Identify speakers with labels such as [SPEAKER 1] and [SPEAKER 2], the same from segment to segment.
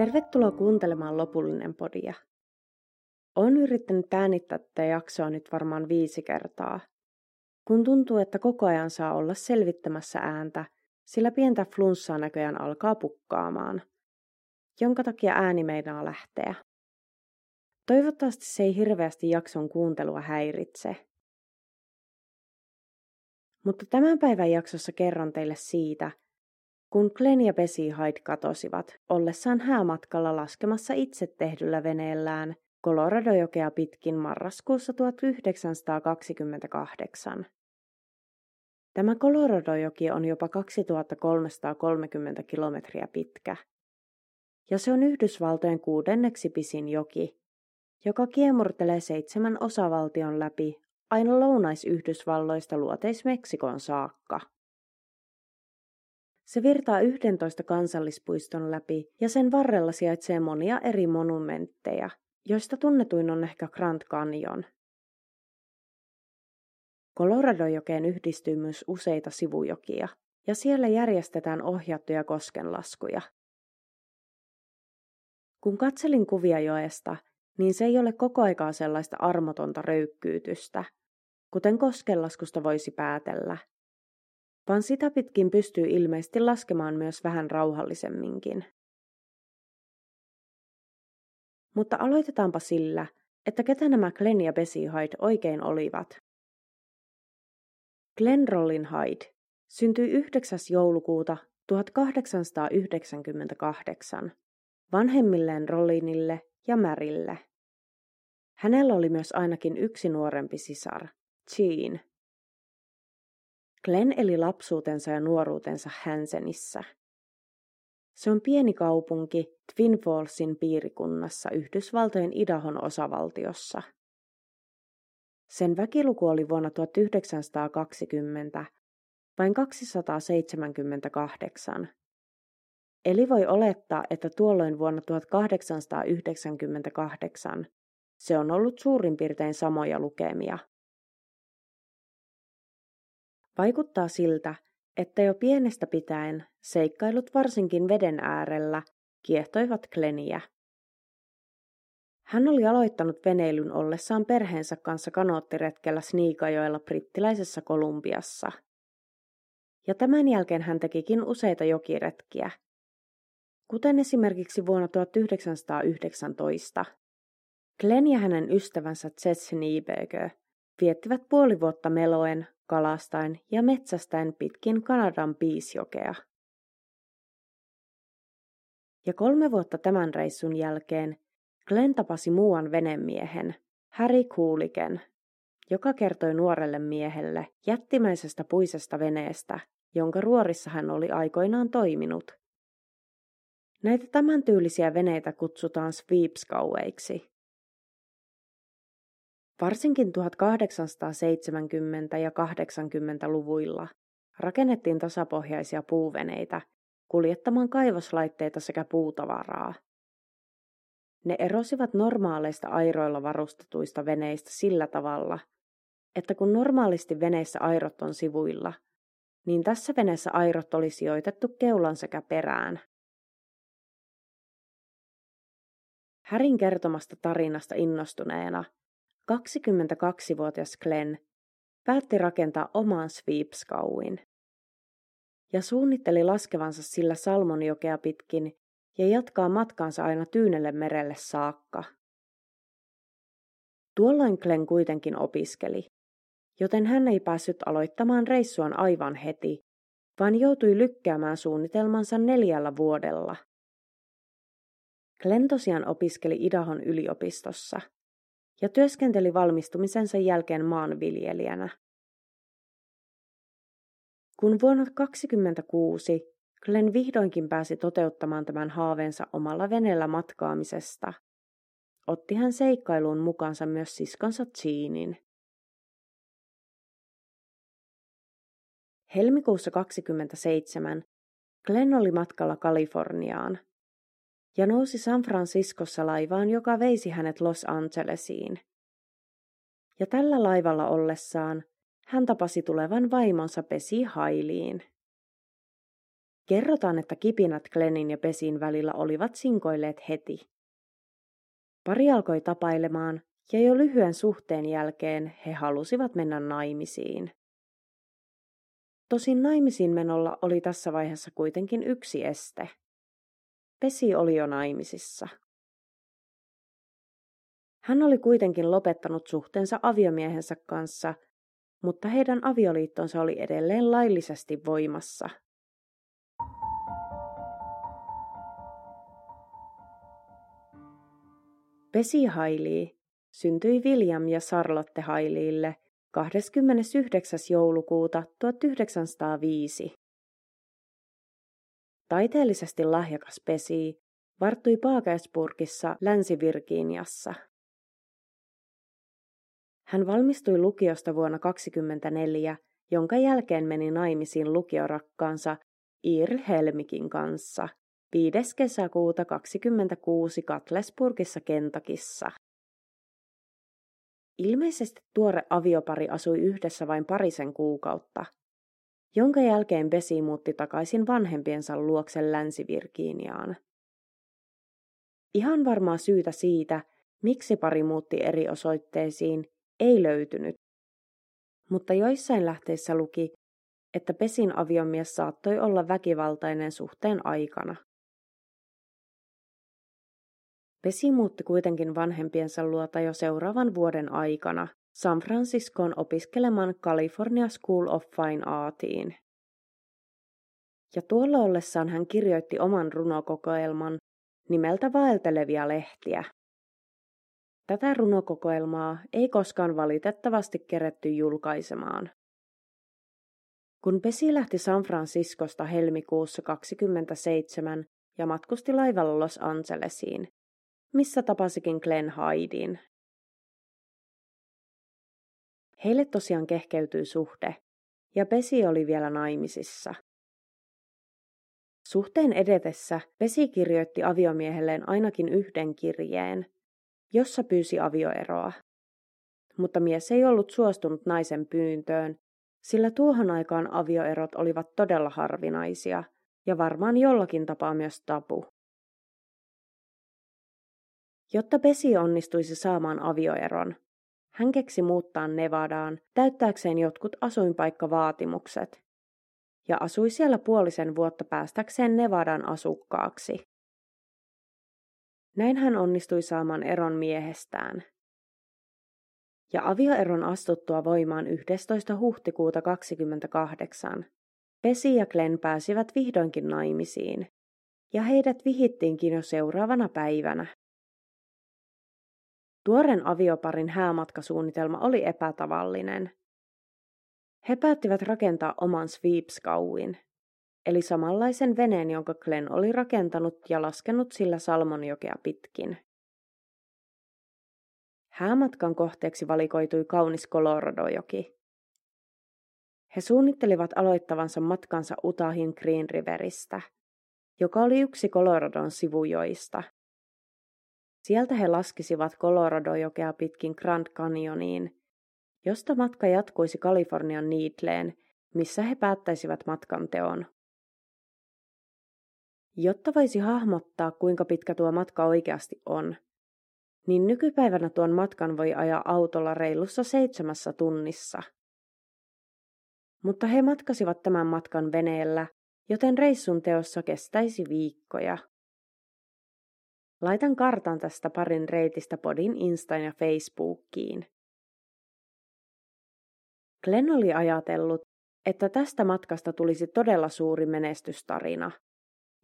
[SPEAKER 1] Tervetuloa kuuntelemaan lopullinen podia. Olen yrittänyt äänittää tätä jaksoa nyt varmaan viisi kertaa. Kun tuntuu, että koko ajan saa olla selvittämässä ääntä, sillä pientä flunssaa näköjään alkaa pukkaamaan, jonka takia ääni meinaa lähteä. Toivottavasti se ei hirveästi jakson kuuntelua häiritse. Mutta tämän päivän jaksossa kerron teille siitä, kun Glenn ja Bessie Hyde katosivat, ollessaan häämatkalla laskemassa itse tehdyllä veneellään Colorado-jokea pitkin marraskuussa 1928. Tämä Colorado-joki on jopa 2330 kilometriä pitkä. Ja se on Yhdysvaltojen kuudenneksi pisin joki, joka kiemurtelee seitsemän osavaltion läpi aina lounais-Yhdysvalloista luoteis-Meksikon saakka. Se virtaa 11 kansallispuiston läpi ja sen varrella sijaitsee monia eri monumentteja, joista tunnetuin on ehkä Grand Canyon. Colorado-jokeen yhdistyy myös useita sivujokia, ja siellä järjestetään ohjattuja koskenlaskuja. Kun katselin kuvia joesta, niin se ei ole koko aikaa sellaista armotonta röykkyytystä, kuten koskenlaskusta voisi päätellä – vaan sitä pitkin pystyy ilmeisesti laskemaan myös vähän rauhallisemminkin. Mutta aloitetaanpa sillä, että ketä nämä Glenn ja Bessie Hyde oikein olivat. Glenn Rollin Hyde syntyi 9. joulukuuta 1898 vanhemmilleen Rollinille ja Märille. Hänellä oli myös ainakin yksi nuorempi sisar, Jean, Glenn eli lapsuutensa ja nuoruutensa Hansenissä. Se on pieni kaupunki Twin Fallsin piirikunnassa Yhdysvaltojen Idahon osavaltiossa. Sen väkiluku oli vuonna 1920 vain 278. Eli voi olettaa, että tuolloin vuonna 1898 se on ollut suurin piirtein samoja lukemia. Vaikuttaa siltä, että jo pienestä pitäen seikkailut varsinkin veden äärellä kiehtoivat Gleniä. Hän oli aloittanut veneilyn ollessaan perheensä kanssa kanoottiretkellä Sniikajoella brittiläisessä Kolumbiassa. Ja tämän jälkeen hän tekikin useita jokiretkiä, kuten esimerkiksi vuonna 1919. Glenn ja hänen ystävänsä Jess Nieberger viettivät puoli vuotta meloen kalastaen ja metsästäen pitkin Kanadan piisjokea. Ja kolme vuotta tämän reissun jälkeen Glenn tapasi muuan venemiehen, Harry Kuuliken, joka kertoi nuorelle miehelle jättimäisestä puisesta veneestä, jonka ruorissa hän oli aikoinaan toiminut. Näitä tämän tyylisiä veneitä kutsutaan sweepskaueiksi. Varsinkin 1870- ja 80-luvuilla rakennettiin tasapohjaisia puuveneitä kuljettamaan kaivoslaitteita sekä puutavaraa. Ne erosivat normaaleista airoilla varustetuista veneistä sillä tavalla, että kun normaalisti veneissä airot on sivuilla, niin tässä veneessä airot oli sijoitettu keulan sekä perään. Härin kertomasta tarinasta innostuneena 22-vuotias Glenn päätti rakentaa oman sweepskauin ja suunnitteli laskevansa sillä Salmonjokea pitkin ja jatkaa matkaansa aina Tyynelle merelle saakka. Tuolloin Glenn kuitenkin opiskeli, joten hän ei päässyt aloittamaan reissuaan aivan heti, vaan joutui lykkäämään suunnitelmansa neljällä vuodella. Glenn tosiaan opiskeli Idahon yliopistossa – ja työskenteli valmistumisensa jälkeen maanviljelijänä. Kun vuonna 1926 Glenn vihdoinkin pääsi toteuttamaan tämän haaveensa omalla veneellä matkaamisesta, otti hän seikkailuun mukaansa myös siskonsa Jeanin. Helmikuussa 27 Glenn oli matkalla Kaliforniaan – ja nousi San Franciscossa laivaan, joka veisi hänet Los Angelesiin. Ja tällä laivalla ollessaan hän tapasi tulevan vaimonsa Pesi Hailiin. Kerrotaan, että kipinät Glennin ja Pesin välillä olivat sinkoilleet heti. Pari alkoi tapailemaan ja jo lyhyen suhteen jälkeen he halusivat mennä naimisiin. Tosin naimisiin menolla oli tässä vaiheessa kuitenkin yksi este. Pesi oli jo naimisissa. Hän oli kuitenkin lopettanut suhteensa aviomiehensä kanssa, mutta heidän avioliittonsa oli edelleen laillisesti voimassa. Pesi Hailey syntyi William ja Charlotte Haileylle 29. joulukuuta 1905. Taiteellisesti lahjakas Pesi varttui Pagersburgissa Länsi-Virginiassa. Hän valmistui lukiosta vuonna 1924, jonka jälkeen meni naimisiin lukiorakkaansa Ir Helmikin kanssa 5. kesäkuuta 26 Katlesburgissa Kentakissa. Ilmeisesti tuore aviopari asui yhdessä vain parisen kuukautta, jonka jälkeen Besi muutti takaisin vanhempiensa luokse Länsi-Virginiaan. Ihan varmaa syytä siitä, miksi pari muutti eri osoitteisiin, ei löytynyt. Mutta joissain lähteissä luki, että Pesin aviomies saattoi olla väkivaltainen suhteen aikana. Pesi muutti kuitenkin vanhempiensa luota jo seuraavan vuoden aikana San Franciscoon opiskelemaan California School of Fine Artiin. Ja tuolla ollessaan hän kirjoitti oman runokokoelman nimeltä Vaeltelevia lehtiä. Tätä runokokoelmaa ei koskaan valitettavasti keretty julkaisemaan. Kun Pesi lähti San Franciscosta helmikuussa 27 ja matkusti laivalla Los Angelesiin, missä tapasikin Glenn Haidin. Heille tosiaan kehkeytyi suhde, ja Pesi oli vielä naimisissa. Suhteen edetessä Pesi kirjoitti aviomiehelleen ainakin yhden kirjeen, jossa pyysi avioeroa. Mutta mies ei ollut suostunut naisen pyyntöön, sillä tuohon aikaan avioerot olivat todella harvinaisia ja varmaan jollakin tapaa myös tabu. Jotta Pesi onnistuisi saamaan avioeron, hän keksi muuttaa Nevadaan täyttääkseen jotkut asuinpaikkavaatimukset ja asui siellä puolisen vuotta päästäkseen Nevadan asukkaaksi. Näin hän onnistui saamaan eron miehestään. Ja avioeron astuttua voimaan 11. huhtikuuta 28 Pesi ja Glenn pääsivät vihdoinkin naimisiin, ja heidät vihittiinkin jo seuraavana päivänä. Tuoren avioparin häämatkasuunnitelma oli epätavallinen. He päättivät rakentaa oman sweepskauin, eli samanlaisen veneen, jonka Glenn oli rakentanut ja laskenut sillä Salmonjokea pitkin. Häämatkan kohteeksi valikoitui kaunis Coloradojoki. He suunnittelivat aloittavansa matkansa Utahin Green Riveristä, joka oli yksi Coloradon sivujoista – Sieltä he laskisivat Colorado-jokea pitkin Grand Canyoniin, josta matka jatkuisi Kalifornian Needleen, missä he päättäisivät matkan teon. Jotta voisi hahmottaa, kuinka pitkä tuo matka oikeasti on, niin nykypäivänä tuon matkan voi ajaa autolla reilussa seitsemässä tunnissa. Mutta he matkasivat tämän matkan veneellä, joten reissun teossa kestäisi viikkoja. Laitan kartan tästä parin reitistä podin Instaan ja Facebookiin. Glenn oli ajatellut, että tästä matkasta tulisi todella suuri menestystarina,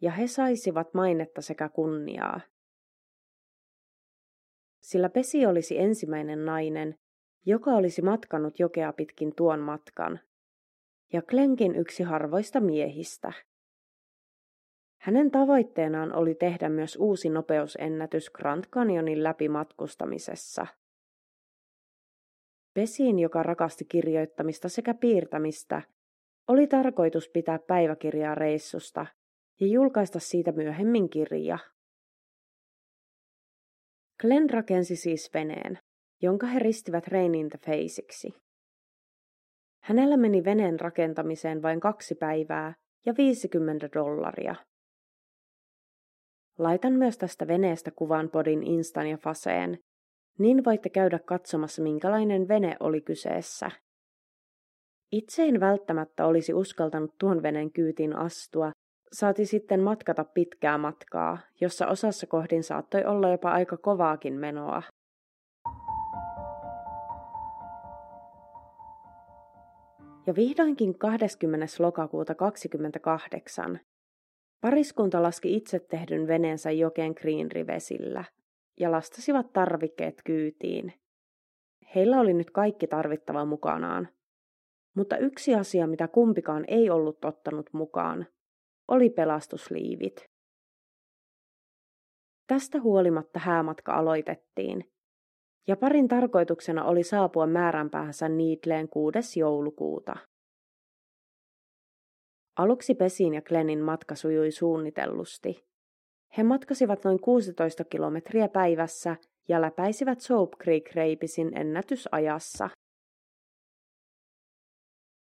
[SPEAKER 1] ja he saisivat mainetta sekä kunniaa. Sillä Pesi olisi ensimmäinen nainen, joka olisi matkanut jokea pitkin tuon matkan, ja Glenkin yksi harvoista miehistä. Hänen tavoitteenaan oli tehdä myös uusi nopeusennätys Grand Canyonin läpi matkustamisessa. Pesiin, joka rakasti kirjoittamista sekä piirtämistä, oli tarkoitus pitää päiväkirjaa reissusta ja julkaista siitä myöhemmin kirja. Glenn rakensi siis veneen, jonka he ristivät Rain in the Faceiksi. Hänellä meni veneen rakentamiseen vain kaksi päivää ja 50 dollaria. Laitan myös tästä veneestä kuvan podin Instan ja Faseen, niin voitte käydä katsomassa minkälainen vene oli kyseessä. Itse en välttämättä olisi uskaltanut tuon veneen kyytiin astua, saati sitten matkata pitkää matkaa, jossa osassa kohdin saattoi olla jopa aika kovaakin menoa. Ja vihdoinkin 20. lokakuuta 28 pariskunta laski itse tehdyn veneensä jokeen Green Rivesillä ja lastasivat tarvikkeet kyytiin. Heillä oli nyt kaikki tarvittava mukanaan. Mutta yksi asia, mitä kumpikaan ei ollut ottanut mukaan, oli pelastusliivit. Tästä huolimatta häämatka aloitettiin, ja parin tarkoituksena oli saapua määränpäähänsä Niitleen 6. joulukuuta. Aluksi Pesin ja Glennin matka sujui suunnitellusti. He matkasivat noin 16 kilometriä päivässä ja läpäisivät Soap Creek Reipisin ennätysajassa.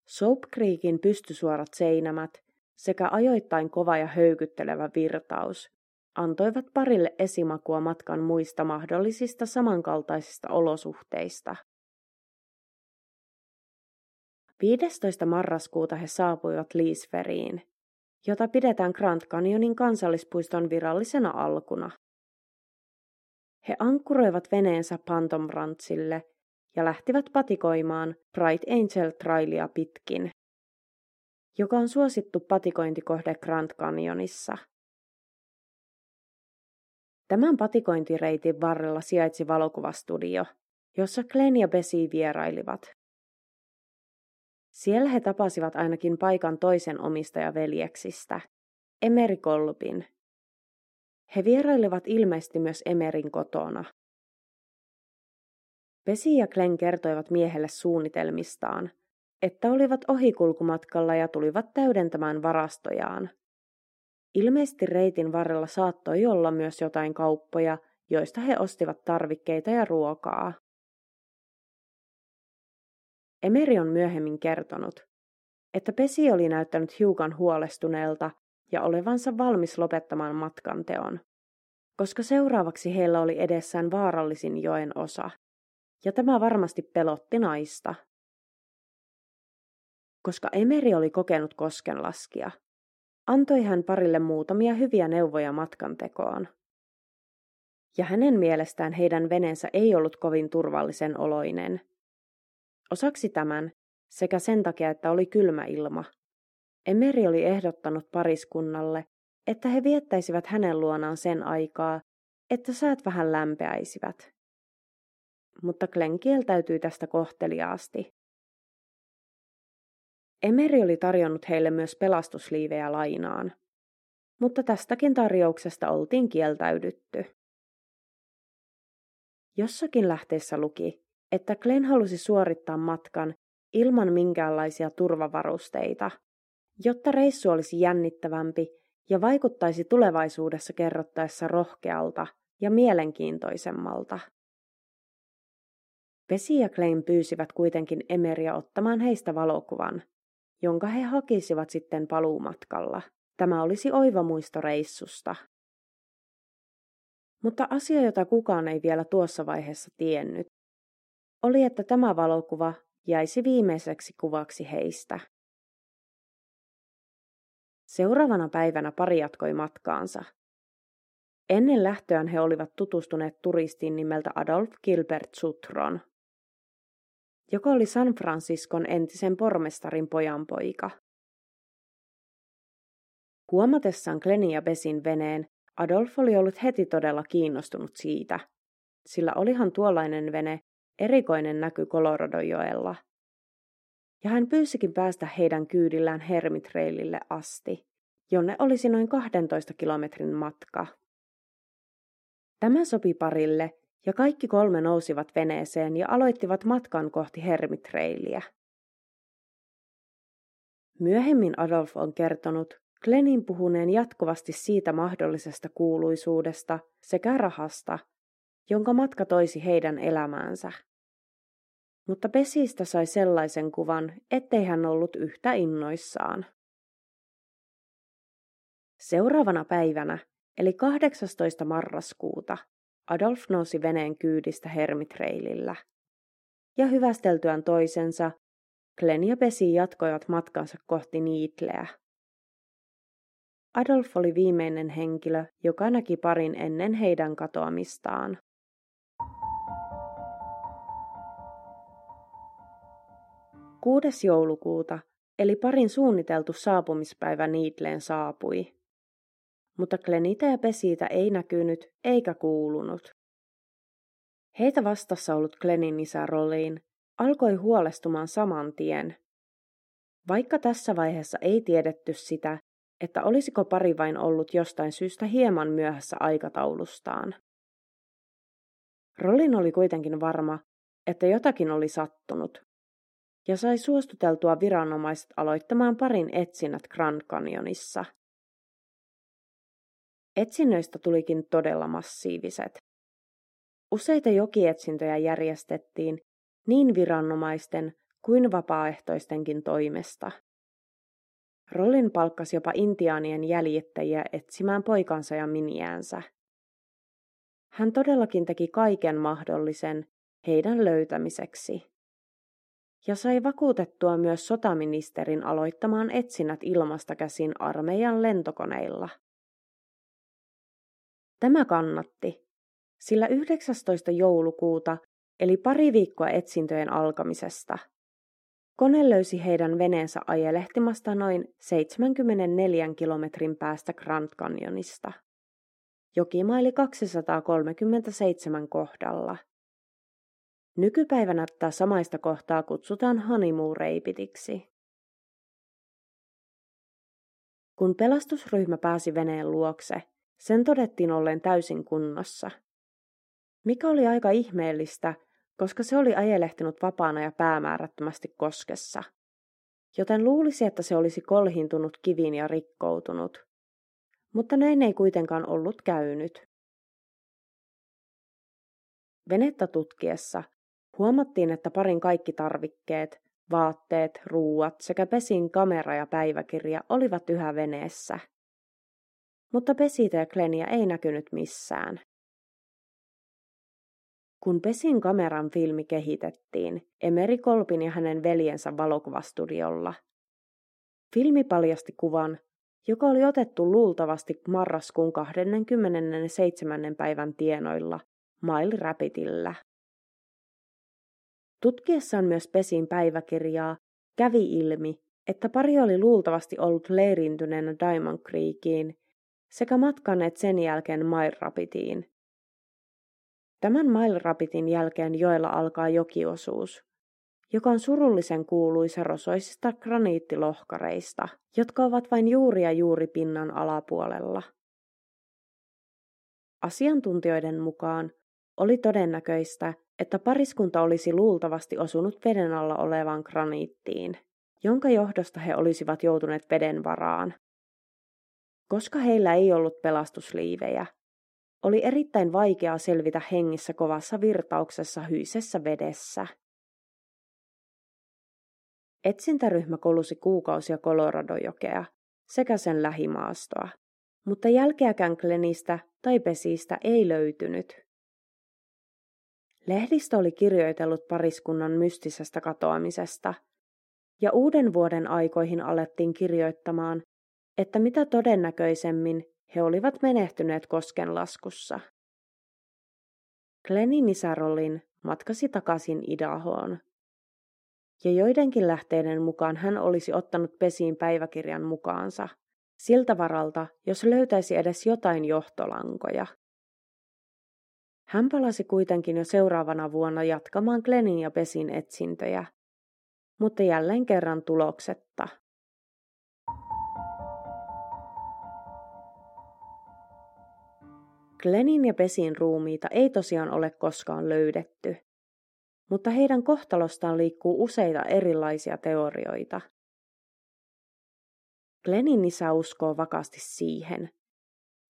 [SPEAKER 1] Soap Creekin pystysuorat seinämät sekä ajoittain kova ja höykyttelevä virtaus antoivat parille esimakua matkan muista mahdollisista samankaltaisista olosuhteista. 15. marraskuuta he saapuivat Leesferiin, jota pidetään Grand Canyonin kansallispuiston virallisena alkuna. He ankkuroivat veneensä Pantom Rantsille ja lähtivät patikoimaan Bright Angel Trailia pitkin, joka on suosittu patikointikohde Grand Canyonissa. Tämän patikointireitin varrella sijaitsi valokuvastudio, jossa Glenn ja Bessie vierailivat. Siellä he tapasivat ainakin paikan toisen omistajaveljeksistä, Emeri Kolpin. He vierailivat ilmeisesti myös Emerin kotona. Pesi ja Glenn kertoivat miehelle suunnitelmistaan, että olivat ohikulkumatkalla ja tulivat täydentämään varastojaan. Ilmeisesti reitin varrella saattoi olla myös jotain kauppoja, joista he ostivat tarvikkeita ja ruokaa. Emeri on myöhemmin kertonut, että Pesi oli näyttänyt hiukan huolestuneelta ja olevansa valmis lopettamaan matkan teon, koska seuraavaksi heillä oli edessään vaarallisin joen osa, ja tämä varmasti pelotti naista. Koska Emeri oli kokenut koskenlaskia, antoi hän parille muutamia hyviä neuvoja matkan tekoon. Ja hänen mielestään heidän veneensä ei ollut kovin turvallisen oloinen – Osaksi tämän, sekä sen takia, että oli kylmä ilma, Emeri oli ehdottanut pariskunnalle, että he viettäisivät hänen luonaan sen aikaa, että säät vähän lämpeäisivät. Mutta Glenn kieltäytyi tästä kohteliaasti. Emeri oli tarjonnut heille myös pelastusliivejä lainaan, mutta tästäkin tarjouksesta oltiin kieltäydytty. Jossakin lähteessä luki, että Glenn halusi suorittaa matkan ilman minkäänlaisia turvavarusteita, jotta reissu olisi jännittävämpi ja vaikuttaisi tulevaisuudessa kerrottaessa rohkealta ja mielenkiintoisemmalta. Pesi ja Klein pyysivät kuitenkin Emeria ottamaan heistä valokuvan, jonka he hakisivat sitten paluumatkalla. Tämä olisi oiva muisto reissusta. Mutta asia, jota kukaan ei vielä tuossa vaiheessa tiennyt, oli, että tämä valokuva jäisi viimeiseksi kuvaksi heistä. Seuraavana päivänä pari jatkoi matkaansa. Ennen lähtöään he olivat tutustuneet turistiin nimeltä Adolf Gilbert Sutron, joka oli San Franciscon entisen pormestarin pojanpoika. Huomatessaan Glennin ja Besin veneen, Adolf oli ollut heti todella kiinnostunut siitä, sillä olihan tuollainen vene erikoinen näky Coloradojoella. Ja hän pyysikin päästä heidän kyydillään Hermitreilille asti, jonne olisi noin 12 kilometrin matka. Tämä sopi parille, ja kaikki kolme nousivat veneeseen ja aloittivat matkan kohti Hermitreiliä. Myöhemmin Adolf on kertonut Glenin puhuneen jatkuvasti siitä mahdollisesta kuuluisuudesta sekä rahasta, jonka matka toisi heidän elämäänsä. Mutta Pesistä sai sellaisen kuvan, ettei hän ollut yhtä innoissaan. Seuraavana päivänä, eli 18. marraskuuta, Adolf nousi veneen kyydistä hermitreilillä. Ja hyvästeltyään toisensa, Glenn ja Pesi jatkoivat matkansa kohti Niitleä. Adolf oli viimeinen henkilö, joka näki parin ennen heidän katoamistaan. Kuudes joulukuuta, eli parin suunniteltu saapumispäivä Niitleen saapui. Mutta Glenitä ja Pesitä ei näkynyt eikä kuulunut. Heitä vastassa ollut Glenin isä Rolin alkoi huolestumaan saman tien. Vaikka tässä vaiheessa ei tiedetty sitä, että olisiko pari vain ollut jostain syystä hieman myöhässä aikataulustaan. Rollin oli kuitenkin varma, että jotakin oli sattunut, ja sai suostuteltua viranomaiset aloittamaan parin etsinnät Grand Canyonissa. Etsinnöistä tulikin todella massiiviset. Useita jokietsintöjä järjestettiin niin viranomaisten kuin vapaaehtoistenkin toimesta. Rollin palkkasi jopa intiaanien jäljittäjiä etsimään poikansa ja miniäänsä. Hän todellakin teki kaiken mahdollisen heidän löytämiseksi. Ja sai vakuutettua myös sotaministerin aloittamaan etsinnät ilmasta käsin armeijan lentokoneilla. Tämä kannatti, sillä 19. joulukuuta, eli pari viikkoa etsintöjen alkamisesta – Kone löysi heidän veneensä ajelehtimasta noin 74 kilometrin päästä Grand Canyonista. Jokimaili 237 kohdalla. Nykypäivänä tätä samaista kohtaa kutsutaan honeymoon-reipitiksi. Kun pelastusryhmä pääsi veneen luokse, sen todettiin olleen täysin kunnossa. Mikä oli aika ihmeellistä, koska se oli ajelehtinut vapaana ja päämäärättömästi koskessa. Joten luulisi, että se olisi kolhintunut kiviin ja rikkoutunut. Mutta näin ei kuitenkaan ollut käynyt. Venettä tutkiessa huomattiin, että parin kaikki tarvikkeet, vaatteet, ruuat sekä pesin kamera ja päiväkirja olivat yhä veneessä. Mutta pesitä ja Kleniä ei näkynyt missään. Kun Pesin kameran filmi kehitettiin, Emeri Kolpin ja hänen veljensä valokuvastudiolla. Filmi paljasti kuvan, joka oli otettu luultavasti marraskuun 27. päivän tienoilla Mile Rapidillä. Tutkiessaan myös Pesin päiväkirjaa kävi ilmi, että pari oli luultavasti ollut leirintyneenä Diamond Creekiin sekä matkanneet sen jälkeen Mile Rapidiin, Tämän Mile Rapitin jälkeen joella alkaa jokiosuus, joka on surullisen kuuluisa rosoisista graniittilohkareista, jotka ovat vain juuri ja juuri pinnan alapuolella. Asiantuntijoiden mukaan oli todennäköistä, että pariskunta olisi luultavasti osunut veden alla olevaan graniittiin, jonka johdosta he olisivat joutuneet veden varaan. Koska heillä ei ollut pelastusliivejä, oli erittäin vaikeaa selvitä hengissä kovassa virtauksessa hyisessä vedessä. Etsintäryhmä kolusi kuukausia Coloradojokea sekä sen lähimaastoa, mutta jälkeäkään Glenistä tai Pesistä ei löytynyt. Lehdistö oli kirjoitellut pariskunnan mystisestä katoamisesta, ja uuden vuoden aikoihin alettiin kirjoittamaan, että mitä todennäköisemmin he olivat menehtyneet koskenlaskussa. Glennin isä Rollin matkasi takaisin Idahoon. Ja joidenkin lähteiden mukaan hän olisi ottanut pesiin päiväkirjan mukaansa, siltä varalta, jos löytäisi edes jotain johtolankoja. Hän palasi kuitenkin jo seuraavana vuonna jatkamaan Glennin ja Pesin etsintöjä, mutta jälleen kerran tuloksetta. Glenin ja Pesin ruumiita ei tosiaan ole koskaan löydetty, mutta heidän kohtalostaan liikkuu useita erilaisia teorioita. Glenin isä uskoo vakaasti siihen,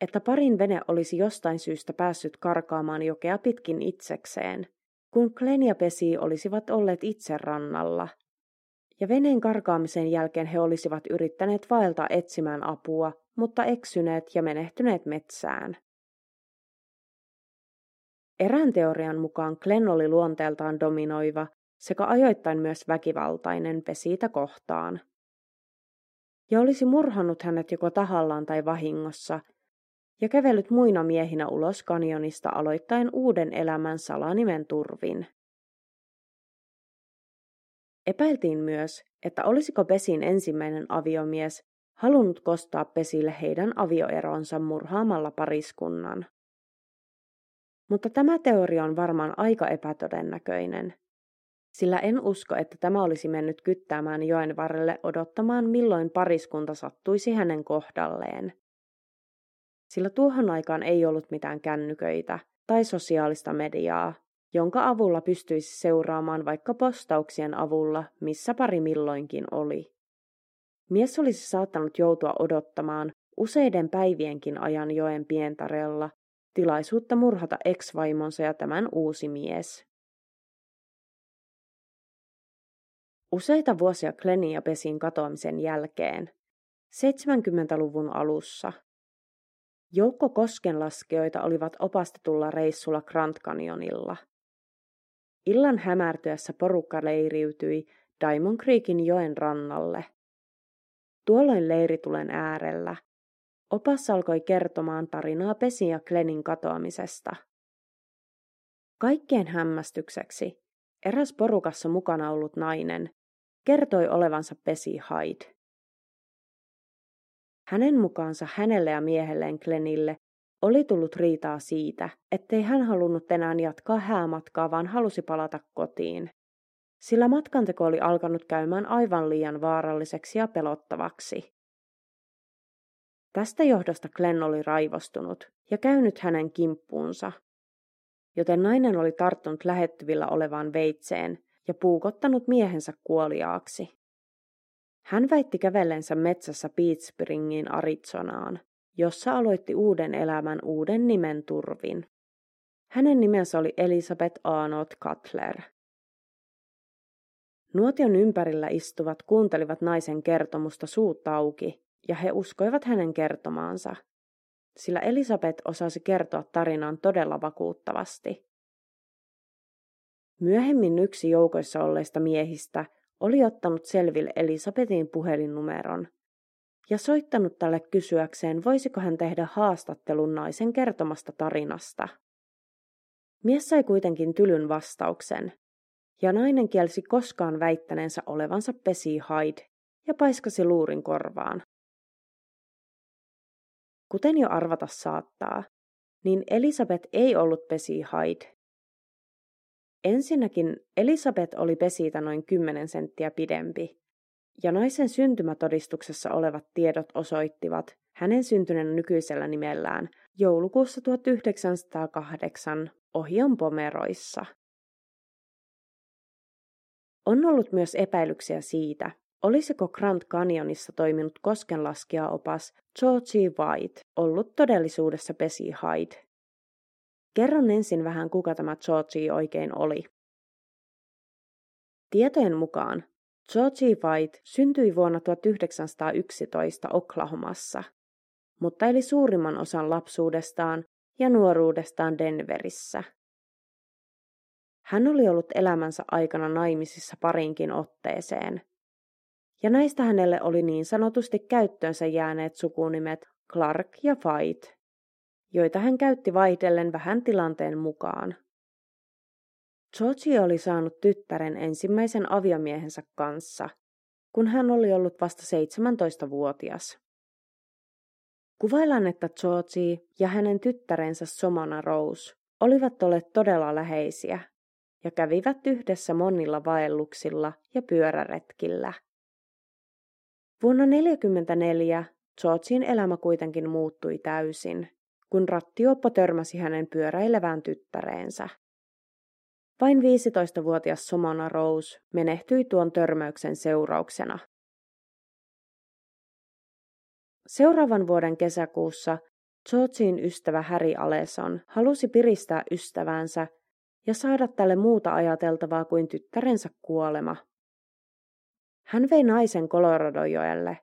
[SPEAKER 1] että parin vene olisi jostain syystä päässyt karkaamaan jokea pitkin itsekseen, kun Glenn ja Pesi olisivat olleet itse rannalla, ja veneen karkaamisen jälkeen he olisivat yrittäneet vaeltaa etsimään apua, mutta eksyneet ja menehtyneet metsään. Erään teorian mukaan Glenn oli luonteeltaan dominoiva sekä ajoittain myös väkivaltainen pesiitä kohtaan. Ja olisi murhannut hänet joko tahallaan tai vahingossa ja kävellyt muina miehinä ulos kanjonista aloittaen uuden elämän salanimen turvin. Epäiltiin myös, että olisiko Pesin ensimmäinen aviomies halunnut kostaa Pesille heidän avioeronsa murhaamalla pariskunnan. Mutta tämä teoria on varmaan aika epätodennäköinen, sillä en usko, että tämä olisi mennyt kyttäämään joen varrelle odottamaan, milloin pariskunta sattuisi hänen kohdalleen. Sillä tuohon aikaan ei ollut mitään kännyköitä tai sosiaalista mediaa, jonka avulla pystyisi seuraamaan vaikka postauksien avulla, missä pari milloinkin oli. Mies olisi saattanut joutua odottamaan useiden päivienkin ajan joen pientarella tilaisuutta murhata ex-vaimonsa ja tämän uusi mies. Useita vuosia Glennin ja Pesin katoamisen jälkeen, 70-luvun alussa, joukko koskenlaskijoita olivat opastetulla reissulla Grand Canyonilla – Illan hämärtyessä porukka leiriytyi Diamond Creekin joen rannalle. Tuolloin leiritulen äärellä opas alkoi kertomaan tarinaa Pesin ja Glennin katoamisesta. Kaikkien hämmästykseksi eräs porukassa mukana ollut nainen kertoi olevansa Pesi Hyde. Hänen mukaansa hänelle ja miehelleen Glenille oli tullut riitaa siitä, ettei hän halunnut enää jatkaa häämatkaa, vaan halusi palata kotiin. Sillä matkanteko oli alkanut käymään aivan liian vaaralliseksi ja pelottavaksi. Tästä johdosta Glenn oli raivostunut ja käynyt hänen kimppuunsa, joten nainen oli tarttunut lähettyvillä olevaan veitseen ja puukottanut miehensä kuoliaaksi. Hän väitti kävellensä metsässä Pittsburghin Arizonaan, jossa aloitti uuden elämän uuden nimen turvin. Hänen nimensä oli Elisabeth Arnold Cutler. Nuotion ympärillä istuvat kuuntelivat naisen kertomusta suut auki, ja he uskoivat hänen kertomaansa, sillä Elisabeth osasi kertoa tarinan todella vakuuttavasti. Myöhemmin yksi joukoissa olleista miehistä oli ottanut selville Elisabetin puhelinnumeron ja soittanut tälle kysyäkseen, voisiko hän tehdä haastattelun naisen kertomasta tarinasta. Mies sai kuitenkin tylyn vastauksen, ja nainen kielsi koskaan väittäneensä olevansa Pesi Hyde ja paiskasi luurin korvaan. Kuten jo arvata saattaa, niin Elisabeth ei ollut Pesi Hyde. Ensinnäkin Elisabeth oli Pesiitä noin 10 senttiä pidempi, ja naisen syntymätodistuksessa olevat tiedot osoittivat hänen syntyneen nykyisellä nimellään joulukuussa 1908 Ohion Pomeroissa. On ollut myös epäilyksiä siitä, olisiko Grand Canyonissa toiminut koskenlaskijaopas Georgie White ollut todellisuudessa Pesi Hyde. Kerron ensin vähän kuka tämä Georgie oikein oli. Tietojen mukaan Georgie White syntyi vuonna 1911 Oklahomassa, mutta eli suurimman osan lapsuudestaan ja nuoruudestaan Denverissä. Hän oli ollut elämänsä aikana naimisissa parinkin otteeseen, ja näistä hänelle oli niin sanotusti käyttöönsä jääneet sukunimet Clark ja White, joita hän käytti vaihdellen vähän tilanteen mukaan. Georgie oli saanut tyttären ensimmäisen aviomiehensä kanssa, kun hän oli ollut vasta 17-vuotias. Kuvaillaan, että Georgie ja hänen tyttärensä Somana Rose olivat olleet todella läheisiä ja kävivät yhdessä monilla vaelluksilla ja pyöräretkillä. Vuonna 1944 Georgin elämä kuitenkin muuttui täysin, kun rattioppo törmäsi hänen pyöräilevään tyttäreensä. Vain 15-vuotias Somona Rose menehtyi tuon törmäyksen seurauksena. Seuraavan vuoden kesäkuussa Georgin ystävä Harry Aleson halusi piristää ystävänsä ja saada tälle muuta ajateltavaa kuin tyttärensä kuolema. Hän vei naisen Coloradojoelle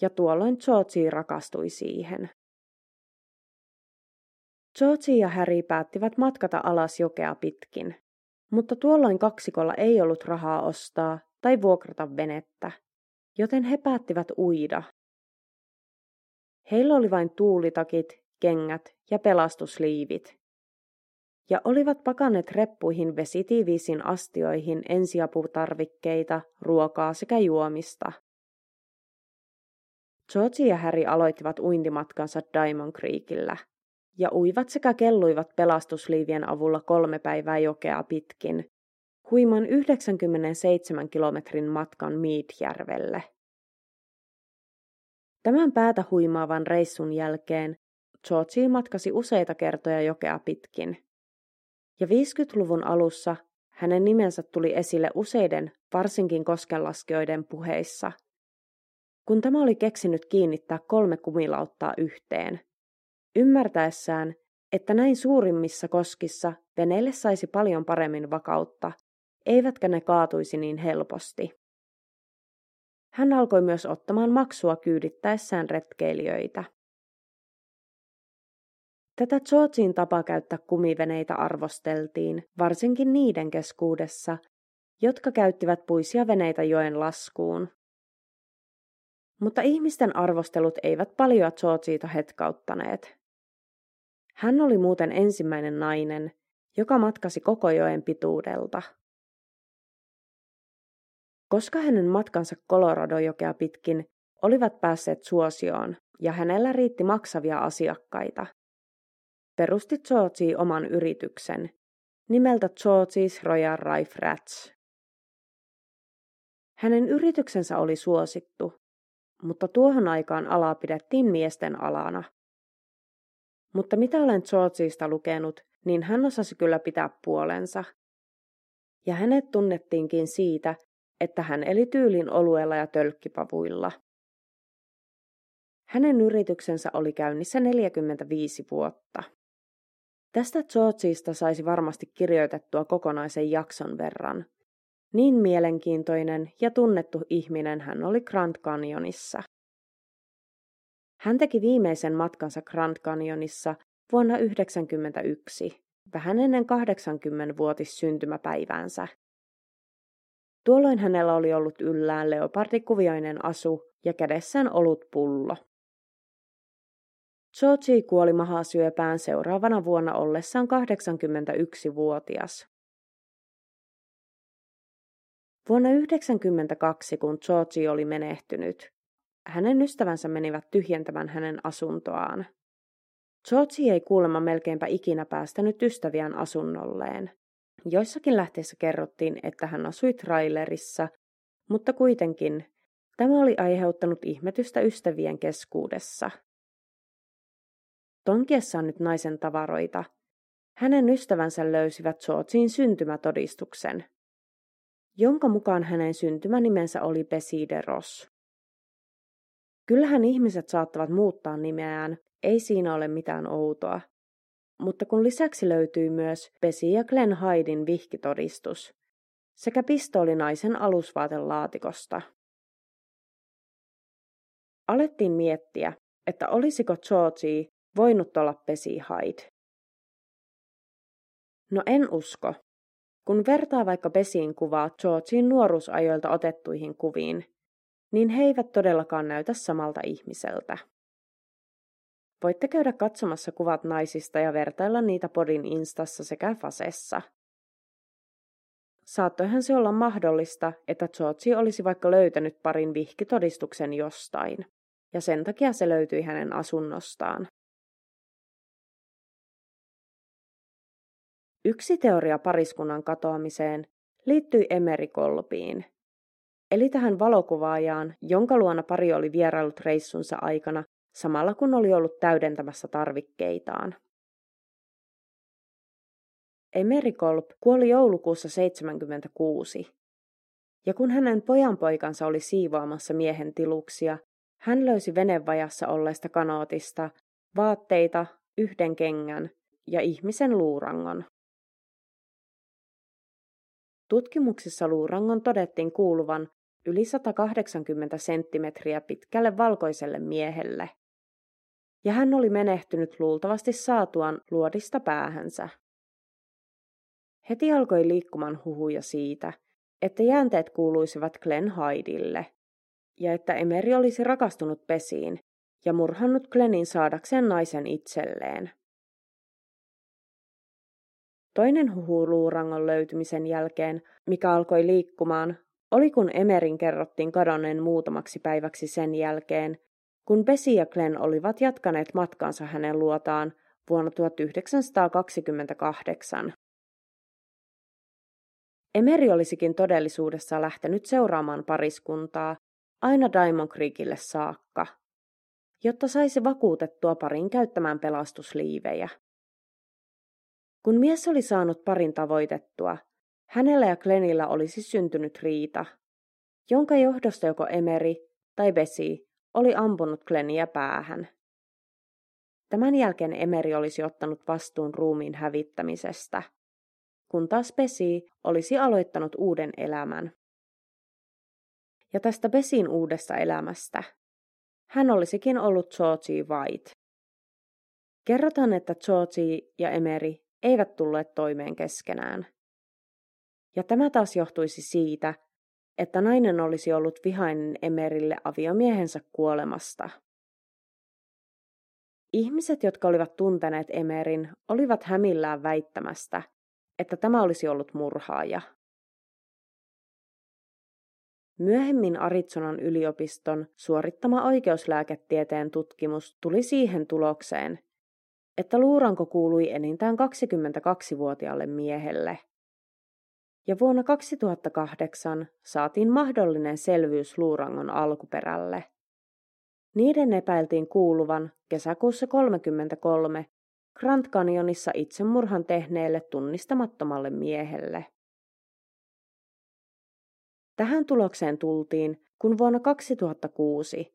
[SPEAKER 1] ja tuolloin Georgie rakastui siihen. Georgie ja Harry päättivät matkata alas jokea pitkin, mutta tuolloin kaksikolla ei ollut rahaa ostaa tai vuokrata venettä, joten he päättivät uida. Heillä oli vain tuulitakit, kengät ja pelastusliivit. Ja olivat pakanneet reppuihin vesitiiviisiin astioihin ensiaputarvikkeita, ruokaa sekä juomista. George ja Harry aloittivat uintimatkansa Diamond Creekillä ja uivat sekä kelluivat pelastusliivien avulla kolme päivää jokea pitkin, huiman 97 kilometrin matkan Meadjärvelle. Tämän päätä huimaavan reissun jälkeen Georgie matkasi useita kertoja jokea pitkin. Ja 50-luvun alussa hänen nimensä tuli esille useiden, varsinkin koskenlaskijoiden puheissa – kun tämä oli keksinyt kiinnittää kolme kumilauttaa yhteen. Ymmärtäessään, että näin suurimmissa koskissa veneelle saisi paljon paremmin vakautta, eivätkä ne kaatuisi niin helposti. Hän alkoi myös ottamaan maksua kyydittäessään retkeilijöitä. Tätä Georgin tapa käyttää kumiveneitä arvosteltiin, varsinkin niiden keskuudessa, jotka käyttivät puisia veneitä joen laskuun. Mutta ihmisten arvostelut eivät paljon Georgiita hetkauttaneet. Hän oli muuten ensimmäinen nainen, joka matkasi koko joen pituudelta. Koska hänen matkansa Colorado-jokea pitkin olivat päässeet suosioon ja hänellä riitti maksavia asiakkaita, perusti Georgie oman yrityksen nimeltä Georgie's Royal Rife Rats. Hänen yrityksensä oli suosittu, mutta tuohon aikaan alaa pidettiin miesten alana. Mutta mitä olen Georgeista lukenut, niin hän osasi kyllä pitää puolensa. Ja hänet tunnettiinkin siitä, että hän eli tyylin oluella ja tölkkipavuilla. Hänen yrityksensä oli käynnissä 45 vuotta. Tästä Georgeista saisi varmasti kirjoitettua kokonaisen jakson verran, niin mielenkiintoinen ja tunnettu ihminen hän oli Grand Canyonissa. Hän teki viimeisen matkansa Grand Canyonissa vuonna 1991, vähän ennen 80-vuotis syntymäpäiväänsä. Tuolloin hänellä oli ollut yllään leopardikuvioinen asu ja kädessään ollut pullo. Georgie kuoli mahasyöpään seuraavana vuonna ollessaan 81-vuotias. Vuonna 1992, kun Georgie oli menehtynyt, hänen ystävänsä menivät tyhjentämään hänen asuntoaan. Georgie ei kuulemma melkeinpä ikinä päästänyt ystäviään asunnolleen. Joissakin lähteissä kerrottiin, että hän asui trailerissa, mutta kuitenkin tämä oli aiheuttanut ihmetystä ystävien keskuudessa. Tonkiessaan nyt naisen tavaroita, hänen ystävänsä löysivät Georgien syntymätodistuksen – jonka mukaan hänen syntymänimensä oli Besideros. Kyllähän ihmiset saattavat muuttaa nimeään, ei siinä ole mitään outoa. Mutta kun lisäksi löytyy myös Besi ja Glenn Haidin vihkitodistus sekä pistoolinaisen alusvaatelaatikosta. Alettiin miettiä, että olisiko Georgie voinut olla Besi Hyde. No en usko, kun vertaa vaikka Besiin kuvaa Georgin nuoruusajoilta otettuihin kuviin, niin he eivät todellakaan näytä samalta ihmiseltä. Voitte käydä katsomassa kuvat naisista ja vertailla niitä podin instassa sekä fasessa. Saattoihan se olla mahdollista, että Georgi olisi vaikka löytänyt parin vihkitodistuksen jostain, ja sen takia se löytyi hänen asunnostaan. Yksi teoria pariskunnan katoamiseen liittyi Emerikolpiin, eli tähän valokuvaajaan, jonka luona pari oli vierailut reissunsa aikana samalla kun oli ollut täydentämässä tarvikkeitaan. Emerikolp kuoli joulukuussa 76, ja kun hänen pojanpoikansa oli siivoamassa miehen tiluksia, hän löysi venevajassa olleesta kanootista vaatteita, yhden kengän ja ihmisen luurangon. Tutkimuksissa luurangon todettiin kuuluvan yli 180 senttimetriä pitkälle valkoiselle miehelle. Ja hän oli menehtynyt luultavasti saatuaan luodista päähänsä. Heti alkoi liikkumaan huhuja siitä, että jäänteet kuuluisivat Glenn Hydille, ja että Emeri olisi rakastunut pesiin ja murhannut Glennin saadakseen naisen itselleen. Toinen huhu luurangon löytymisen jälkeen, mikä alkoi liikkumaan, oli kun Emerin kerrottiin kadonneen muutamaksi päiväksi sen jälkeen, kun Besi ja Glenn olivat jatkaneet matkansa hänen luotaan vuonna 1928. Emeri olisikin todellisuudessa lähtenyt seuraamaan pariskuntaa aina Diamond Creekille saakka, jotta saisi vakuutettua parin käyttämään pelastusliivejä. Kun mies oli saanut parin tavoitettua, hänellä ja Glenillä olisi syntynyt riita, jonka johdosta joko Emeri tai Besi oli ampunut Glenia päähän. Tämän jälkeen Emeri olisi ottanut vastuun ruumiin hävittämisestä, kun taas Besi olisi aloittanut uuden elämän. Ja tästä Besin uudesta elämästä hän olisikin ollut Georgie White. Kerrotaan, että Georgie ja Emeri eivät tulleet toimeen keskenään. Ja tämä taas johtuisi siitä, että nainen olisi ollut vihainen Emerille aviomiehensä kuolemasta. Ihmiset, jotka olivat tunteneet Emerin, olivat hämillään väittämästä, että tämä olisi ollut murhaaja. Myöhemmin Arizonan yliopiston suorittama oikeuslääketieteen tutkimus tuli siihen tulokseen, että luuranko kuului enintään 22-vuotiaalle miehelle. Ja vuonna 2008 saatiin mahdollinen selvyys luurangon alkuperälle. Niiden epäiltiin kuuluvan kesäkuussa 33 Grand Canyonissa itsemurhan tehneelle tunnistamattomalle miehelle. Tähän tulokseen tultiin, kun vuonna 2006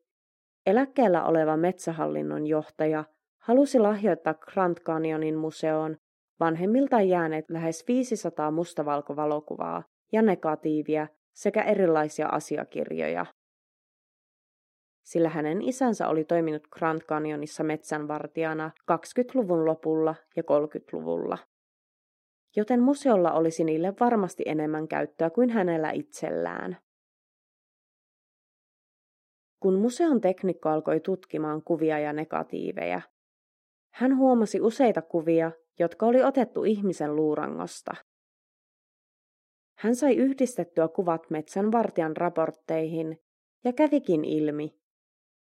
[SPEAKER 1] eläkkeellä oleva metsähallinnon johtaja halusi lahjoittaa Grand Canyonin museoon vanhemmiltaan jääneet lähes 500 mustavalkovalokuvaa ja negatiivia sekä erilaisia asiakirjoja. Sillä hänen isänsä oli toiminut Grand Canyonissa metsänvartijana 20-luvun lopulla ja 30-luvulla. Joten museolla olisi niille varmasti enemmän käyttöä kuin hänellä itsellään. Kun museon teknikko alkoi tutkimaan kuvia ja negatiiveja, hän huomasi useita kuvia, jotka oli otettu ihmisen luurangosta. Hän sai yhdistettyä kuvat metsän vartijan raportteihin ja kävikin ilmi,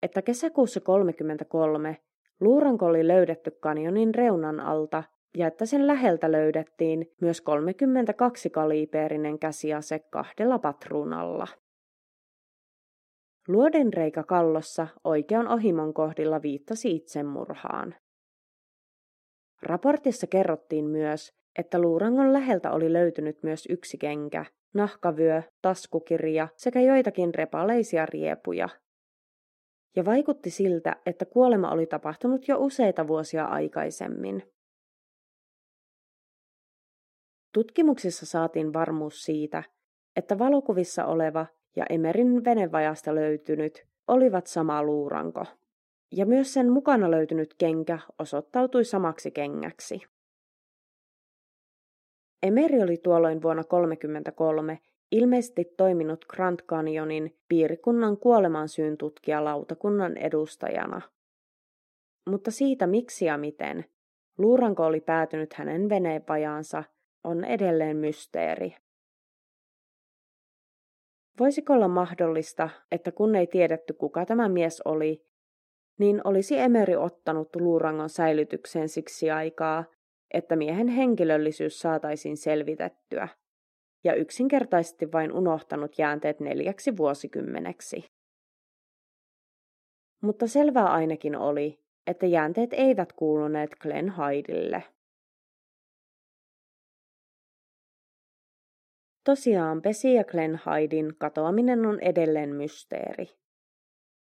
[SPEAKER 1] että kesäkuussa 33 luuranko oli löydetty kanjonin reunan alta ja että sen läheltä löydettiin myös 32-kaliiperinen käsiase kahdella patruunalla. Luodenreikä kallossa oikean ohimon kohdilla viittasi itsemurhaan. Raportissa kerrottiin myös, että luurangon läheltä oli löytynyt myös yksi kenkä, nahkavyö, taskukirja sekä joitakin repaleisia riepuja. Ja vaikutti siltä, että kuolema oli tapahtunut jo useita vuosia aikaisemmin. Tutkimuksissa saatiin varmuus siitä, että valokuvissa oleva ja Emerin venevajasta löytynyt olivat sama luuranko ja myös sen mukana löytynyt kenkä osoittautui samaksi kengäksi. Emeri oli tuolloin vuonna 1933 ilmeisesti toiminut Grand Canyonin piirikunnan kuolemansyyn tutkija lautakunnan edustajana. Mutta siitä miksi ja miten luuranko oli päätynyt hänen veneenpajaansa on edelleen mysteeri. Voisiko olla mahdollista, että kun ei tiedetty kuka tämä mies oli, niin olisi Emeri ottanut luurangon säilytykseen siksi aikaa, että miehen henkilöllisyys saataisiin selvitettyä, ja yksinkertaisesti vain unohtanut jäänteet neljäksi vuosikymmeneksi. Mutta selvää ainakin oli, että jäänteet eivät kuuluneet Glenn Hydelle. Tosiaan Pesi ja Glenn Hydin katoaminen on edelleen mysteeri.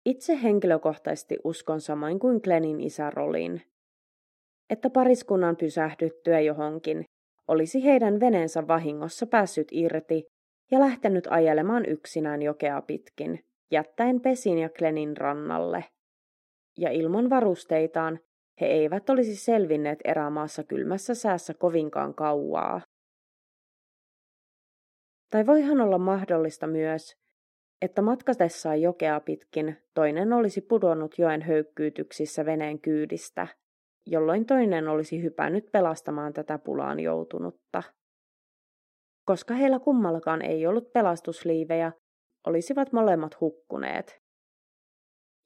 [SPEAKER 1] Itse henkilökohtaisesti uskon samoin kuin Glennin isä Rolin, että pariskunnan pysähdyttyä johonkin olisi heidän veneensä vahingossa päässyt irti ja lähtenyt ajelemaan yksinään jokea pitkin, jättäen Pesin ja Klenin rannalle. Ja ilman varusteitaan he eivät olisi selvinneet erämaassa kylmässä säässä kovinkaan kauaa. Tai voihan olla mahdollista myös, että matkatessaan jokea pitkin toinen olisi pudonnut joen höykkyytyksissä veneen kyydistä, jolloin toinen olisi hypännyt pelastamaan tätä pulaan joutunutta. Koska heillä kummallakaan ei ollut pelastusliivejä, olisivat molemmat hukkuneet.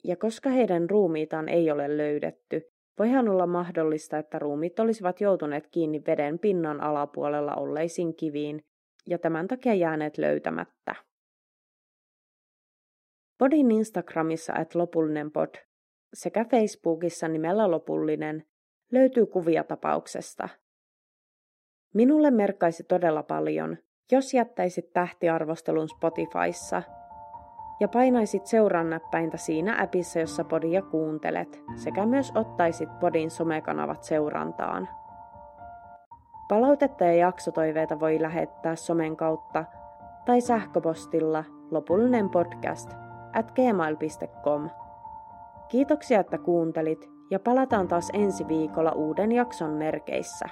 [SPEAKER 1] Ja koska heidän ruumiitaan ei ole löydetty, voihan olla mahdollista, että ruumit olisivat joutuneet kiinni veden pinnan alapuolella olleisiin kiviin ja tämän takia jääneet löytämättä. Podin Instagramissa at lopullinen pod sekä Facebookissa nimellä lopullinen löytyy kuvia tapauksesta. Minulle merkkaisi todella paljon, jos jättäisit tähtiarvostelun Spotifyssa ja painaisit seurannäppäintä siinä appissa, jossa podia kuuntelet, sekä myös ottaisit podin somekanavat seurantaan. Palautetta ja jaksotoiveita voi lähettää somen kautta tai sähköpostilla lopullinen podcast at gmail.com. Kiitoksia, että kuuntelit ja palataan taas ensi viikolla uuden jakson merkeissä.